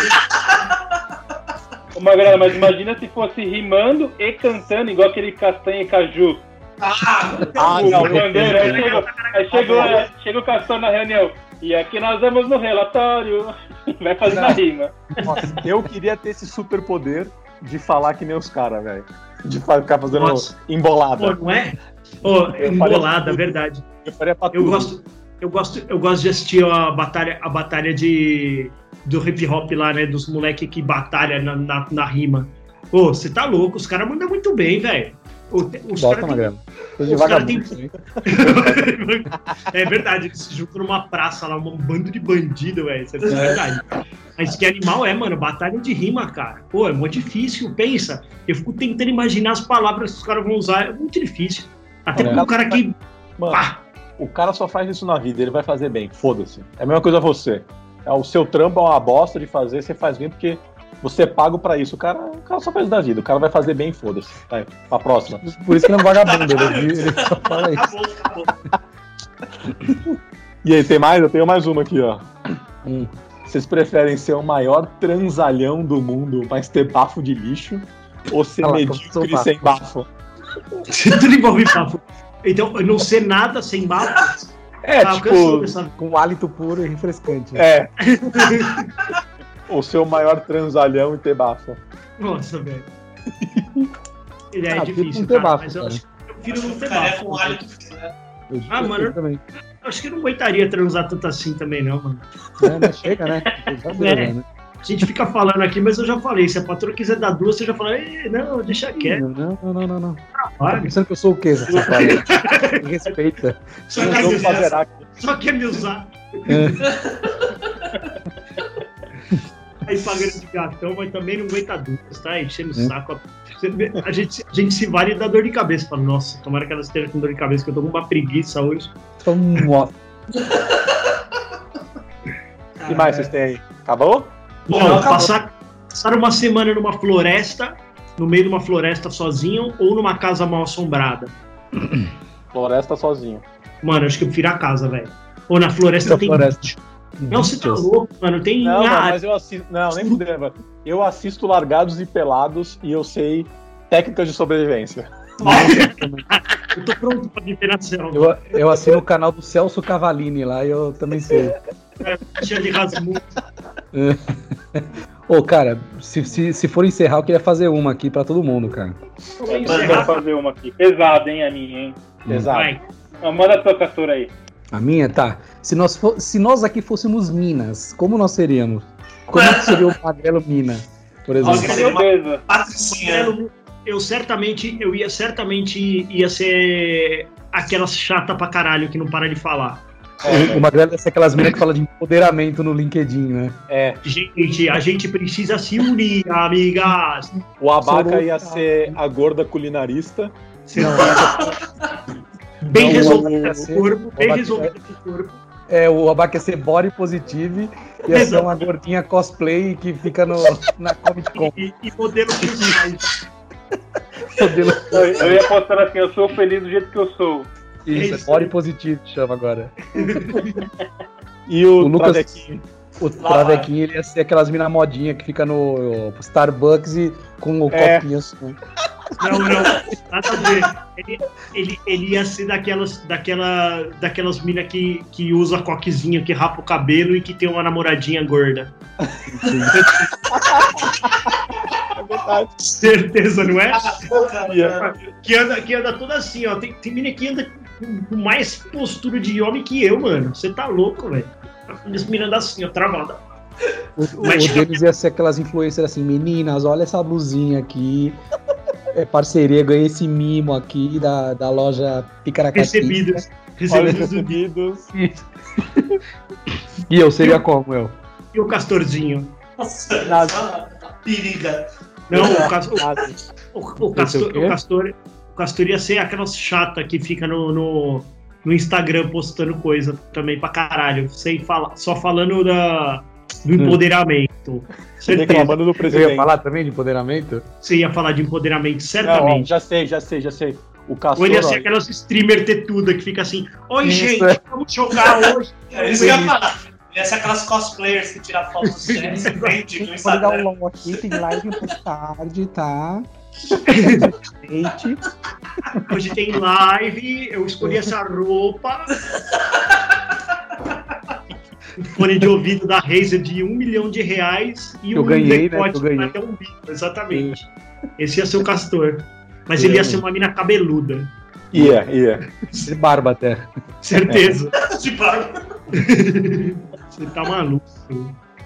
ô, Magrela, mas imagina se fosse rimando e cantando, igual aquele castanha e caju. Ah, Ah, O não, bandeira, aí chega, aí chega, chega o Castor na reunião. E aqui nós vamos no relatório. Vai fazer a rima. Nossa, eu queria ter esse superpoder de falar que nem os caras, velho. De ficar fazendo Nossa. embolada. Pô, não é? Pô, Eu embolada, verdade. Eu faria pra Eu tudo. gosto, eu gosto, eu gosto de assistir a batalha, a batalha de do hip hop lá, né? Dos moleques que batalham na, na, na rima. Pô, você tá louco? Os caras mandam muito bem, velho. O- Os Gosta, caras têm- Magrelo. Coisa de os tem- é verdade, eles se juntam numa praça lá, um bando de bandido, velho. Isso é verdade. Mas que animal é, mano? Batalha de rima, cara. Pô, é muito difícil. Pensa. Eu fico tentando imaginar as palavras que os caras vão usar. É muito difícil. Até É. porque o cara que. Mano, Pá, o cara só faz isso na vida, ele vai fazer bem. Foda-se. É a mesma coisa você. É, o seu trampo é uma bosta de fazer, você faz bem porque você é pago pra isso. O cara, o cara só faz da vida. O cara vai fazer bem, foda-se. Vai, pra próxima. Por isso que ele é um vagabundo. Ele, ele só fala isso. acabou, acabou. E aí, tem mais? Eu tenho mais uma aqui, ó. Hum. Vocês preferem ser o maior transalhão do mundo, mas ter bafo de lixo? Ou ser Ah medíocre bafo. sem bafo? tudo envolve papo. Então, não sei nada sem bafo. É, Ah, tipo. Com hálito puro e refrescante. É. o maior transalhão e ter bafo. Nossa, velho. Ele é Ah, difícil, ter cara, bafo, mas eu cara. acho que eu prefiro não ter bafo. com alho que né? Eu, Ah, eu mano. também. Eu acho que eu não aguentaria transar tanto assim também, não, mano. É, mas chega, né? É. né? A gente fica falando aqui, mas eu já falei. Se a patroa quiser dar duas, você já fala, "Ei, não, deixa quieto, Não, não, não, não. não. Tá trabalho. pensando que eu sou o quê, você fala? Me Respeita. Só quer me usar. Só quer me usar. Aí pagando de gatão, mas também não aguenta duas, tá? Enchendo o Hum. saco. A gente, a gente se vale da dor de cabeça. Fala, nossa, tomara que ela esteja com dor de cabeça, que eu tô com uma preguiça hoje. Um mo- O que mais vocês têm aí? Acabou? Não, Não, acabou. passar, passar uma semana numa floresta, no meio de uma floresta sozinho, ou numa casa mal assombrada. Floresta sozinho. Mano, acho que eu prefiro a casa, velho. Ou na floresta tem. floresta. Não, você tá louco, mano. Tem. Não, não, mas eu assisto. Não, nem fudendo. Eu assisto Largados e Pelados e eu sei técnicas de sobrevivência. eu tô pronto pra selva. Eu, eu assino o canal do Celso Cavalini lá e eu também sei. Cheia de rasmur. Ô, cara, se, se, se for encerrar, eu queria fazer uma aqui pra todo mundo, cara. Manda fazer uma aqui. Pesada, hein, a minha, hein? Não, manda a tua castora aí. A minha, tá. Se nós, fo- se nós aqui fôssemos Minas, como nós seríamos? Como é que seria o Magrelo Mina, por exemplo? Patricinha. Eu certamente, eu ia certamente ia ser aquela chata pra caralho que não para de falar. O, o Magrelo é aquelas minas que falam de empoderamento no LinkedIn, né? É, Gente, a gente precisa se unir, amigas. o Abaca ia ser a gorda culinarista. Bem Não, resolvida pro corpo, bem resolvida pro corpo. É, o Abaca ia ser body positive, ia ser uma gordinha cosplay que fica no, na Comic Con. E, e modelo plus Modelo. Eu, eu ia postar assim, eu sou feliz do jeito que eu sou. Isso, é Isso. body positive chama agora. E o, O Lucas- Travequinho. O Travequinho ele ia ser aquelas minas modinha que fica no Starbucks e com o É. copinho assim. Não, não, nada a ver. Ele, ele, ele ia ser daquelas, daquela, daquelas minas que, que usa coquezinho, que rapa o cabelo e que tem uma namoradinha gorda. É verdade. Certeza, não é? Ia. Que anda, que anda toda assim, ó. Tem, tem mina que anda com mais postura de homem que eu, mano. Você tá louco, velho. Minas andam assim, ó, travada. O, o Mas- deles ia ser aquelas influencers assim, meninas, olha essa blusinha aqui. É parceria, ganhei esse mimo aqui da, da loja Picaracati. Recebidos. Recebidos do recebidos. E eu seria como eu? E o Castorzinho. Nossa, Nada. periga. Não, o, cas- o- o- o o Castor, o, Castor, o Castor ia ser aquela chata que fica no, no, no Instagram postando coisa também pra caralho. Sem falar, só falando da, do empoderamento. Certeza. Reclamando do Eu ia presidente. falar também de empoderamento? Você ia falar de empoderamento, Não, ó, certamente. já sei, já sei, já sei. O Ou Castor, ele ia ser aquelas streamer tetuda que fica assim: Oi, Isso, gente, é. vamos jogar hoje. É isso que eu ia falar. Ia ser aquelas cosplayers que tiram fotos sérias e vende no Instagram. LOL aqui, tem live mais tarde, tá? Gente. Hoje tem live, eu escolhi essa roupa. Fone de ouvido da Razer de um milhão de reais e Eu um ganhei, né, decote ganhei. até um bico, exatamente. Esse ia ser o Castor. Mas ele ia ser uma mina cabeluda. ia, ia. De barba até. Certeza. De barba. Você tá maluco.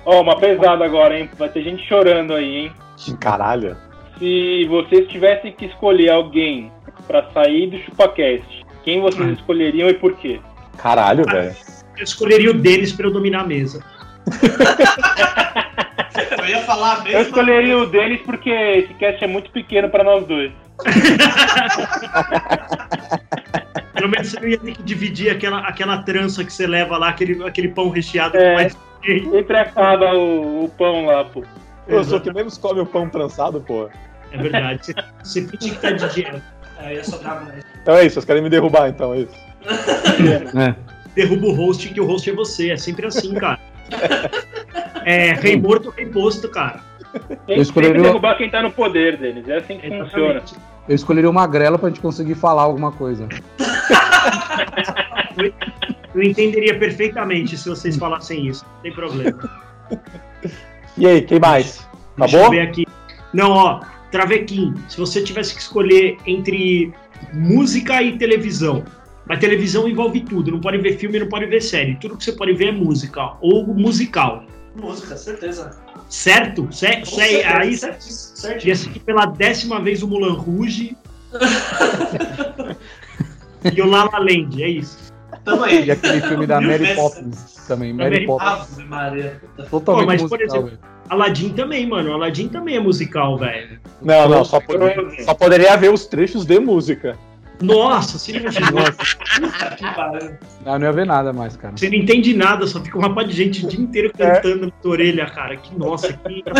Ó, uma pesada agora, hein? Vai ter gente chorando aí, hein? Caralho. Se vocês tivessem que escolher alguém pra sair do ChupaCast, quem vocês Ah. escolheriam e por quê? Caralho, velho. Eu escolheria o deles pra eu dominar a mesa. Eu ia falar mesmo. Eu escolheria o Denis porque esse cast é muito pequeno pra nós dois. Pelo menos você não ia ter que dividir aquela, aquela trança que você leva lá, aquele, aquele pão recheado É. com mais. Sempre acaba o, o pão lá, pô. Eu sou que menos come o pão trançado, pô. É verdade. Você, finge que tá de dieta. É, ia sobrar mais. Então é isso, vocês querem me derrubar, então, é isso. É. derruba o host, que o host é você. É sempre assim, cara. É, rei morto, rei posto, cara. Tem Eu que escolheria derrubar quem tá no poder, Denis. É assim que funciona. Eu escolheria o Magrelo pra gente conseguir falar alguma coisa. Eu entenderia perfeitamente se vocês falassem isso. Não tem problema. E aí, quem mais? Tá Deixa eu bom? ver aqui. Não, ó, Travequim, se você tivesse que escolher entre música e televisão, mas televisão envolve tudo, não pode ver filme, não pode ver série. Tudo que você pode ver é música ou musical. Música, certeza. Certo? Certo? Com Aí, ia assistir pela décima vez o Mulan Rouge. e o La La Land, é isso. Tamo aí. E aquele filme da Mary. Poppins também. Mary Mary Poppins. Ave Maria. Totalmente Pô, mas, por musical, exemplo, velho. Aladdin também, mano. Aladdin também é musical, velho. Não, não, só, pode- só poderia haver os trechos de música. Nossa, você não, pariu. Ah, não ia ver nada mais, cara. você não entende nada, só fica um rapaz de gente o dia inteiro cantando na tua orelha, cara. Que nossa, que.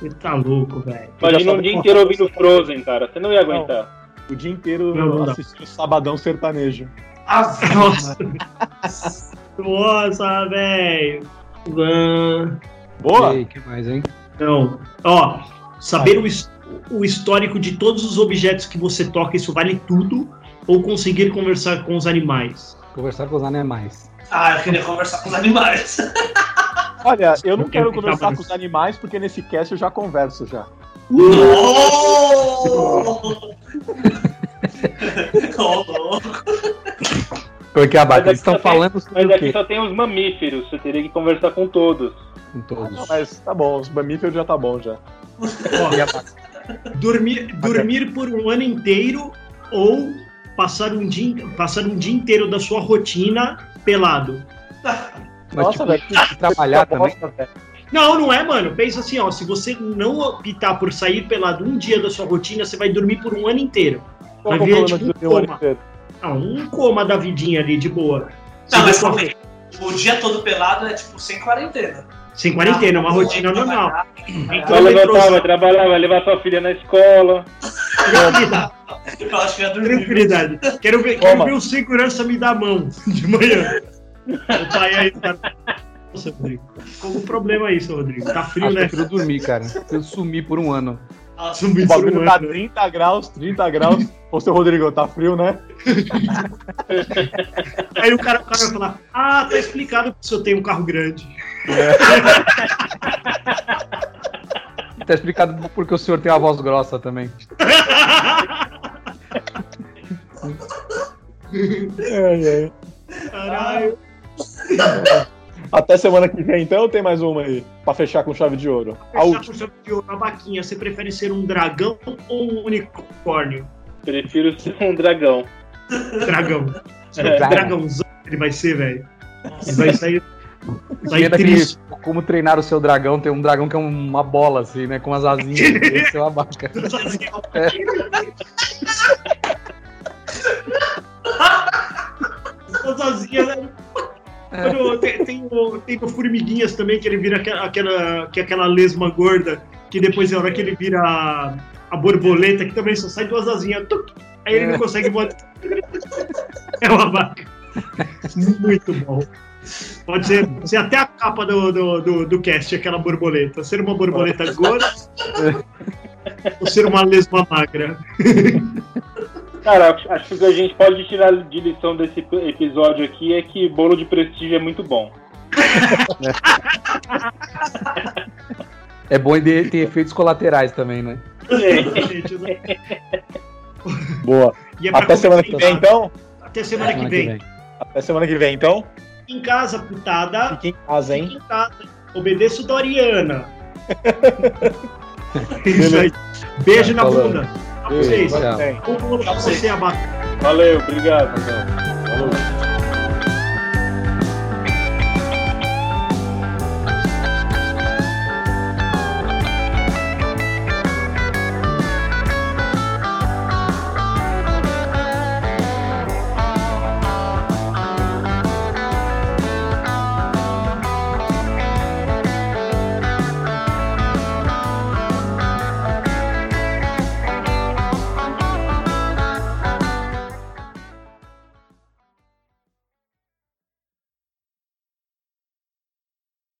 Você tá louco, velho. Imagina um dia inteiro ouvindo Frozen, cara. Você não ia aguentar. O dia inteiro Não, não assistindo Sabadão Sertanejo. Nossa. Nossa, velho. Boa? E aí, que mais, hein? Não. Ó, saber o, o histórico de todos os objetos que você toca, isso vale tudo? Ou conseguir conversar com os animais? Conversar com os animais. Ah, eu queria conversar com os animais. Olha, eu não Eu quero quero conversar com os animais porque nesse cast eu já converso já. Oh! Ô, louco. Porque a Mas Eles aqui estão só tem- falando sobre Mas aqui só tem os mamíferos. Você teria que conversar com todos. Com todos. Não, mas tá bom, os mamíferos já tá bom já. Dormir, dormir por um ano inteiro ou passar um dia, passar um dia inteiro da sua rotina pelado? Mas, tipo, velho, que- trabalhar que também. bosta. Não, não é, mano. Pensa assim, ó. Se você não optar por sair pelado um dia da sua rotina, você vai dormir por um ano inteiro. Qual Vai é problema tipo, de dormir um ano coma. inteiro? Ah, um coma da vidinha ali, de boa. Não, mas. O dia todo pelado é tipo sem quarentena. Sem quarentena, uma rotina normal. trabalhar, Então, vai trabalhar, vai levar sua filha na escola. Tranquilidade. Eu acho que ia dormir. Tranquilidade. Quero ver, quero ver o segurança me dar a mão de manhã. O pai aí tá. Nossa, Rodrigo. Qual o problema aí, seu Rodrigo? Tá frio, Acho que eu né? prefiro dormir, cara. Eu sumir por um ano. Nossa, O bagulho tá humano. 30 graus, 30 graus. Ô, seu Rodrigo, tá frio, né? Aí o cara, o cara vai falar: Ah, tá explicado que o senhor tem um carro grande. Tá explicado porque o senhor tem a voz grossa também. Caralho. Até semana que vem, então, tem mais uma aí. Pra fechar com chave de ouro. A Fechar última. com chave de ouro na vaquinha, você prefere ser um dragão ou um unicórnio? Prefiro ser um dragão. Dragão. É. Dragãozão ele vai ser, velho. Ele vai sair. Sair Pena que triste. como treinar o seu dragão, tem um dragão que é uma bola, assim, né? Com as asinhas. Esse é o abaca. Sozinha, né? Mano, tem, tem, o, tem o Formiguinhas também, que ele vira aquela, aquela, que é aquela lesma gorda, que depois é a hora que ele vira a, a borboleta, que também só sai duas asinhas. tuc, aí ele não consegue botar. É uma vaca. Muito bom. Pode ser, pode ser até a capa do, do, do, do cast, aquela borboleta. Ser uma borboleta gorda ou ser uma lesma magra. Cara, acho- que o que a gente pode tirar de lição desse episódio aqui é que bolo de prestígio é muito bom. É bom e de- ter efeitos colaterais também, né? Gente, né? Boa. E é Até semana que vem, então? Até semana que Semana vem. Até semana que vem, então. Em casa, putada. Fique em casa, Fique hein? em casa. Obedeço Doriana. Isso aí. Beijo na bunda. Pra vocês. Bolo pra você. Valeu, obrigado.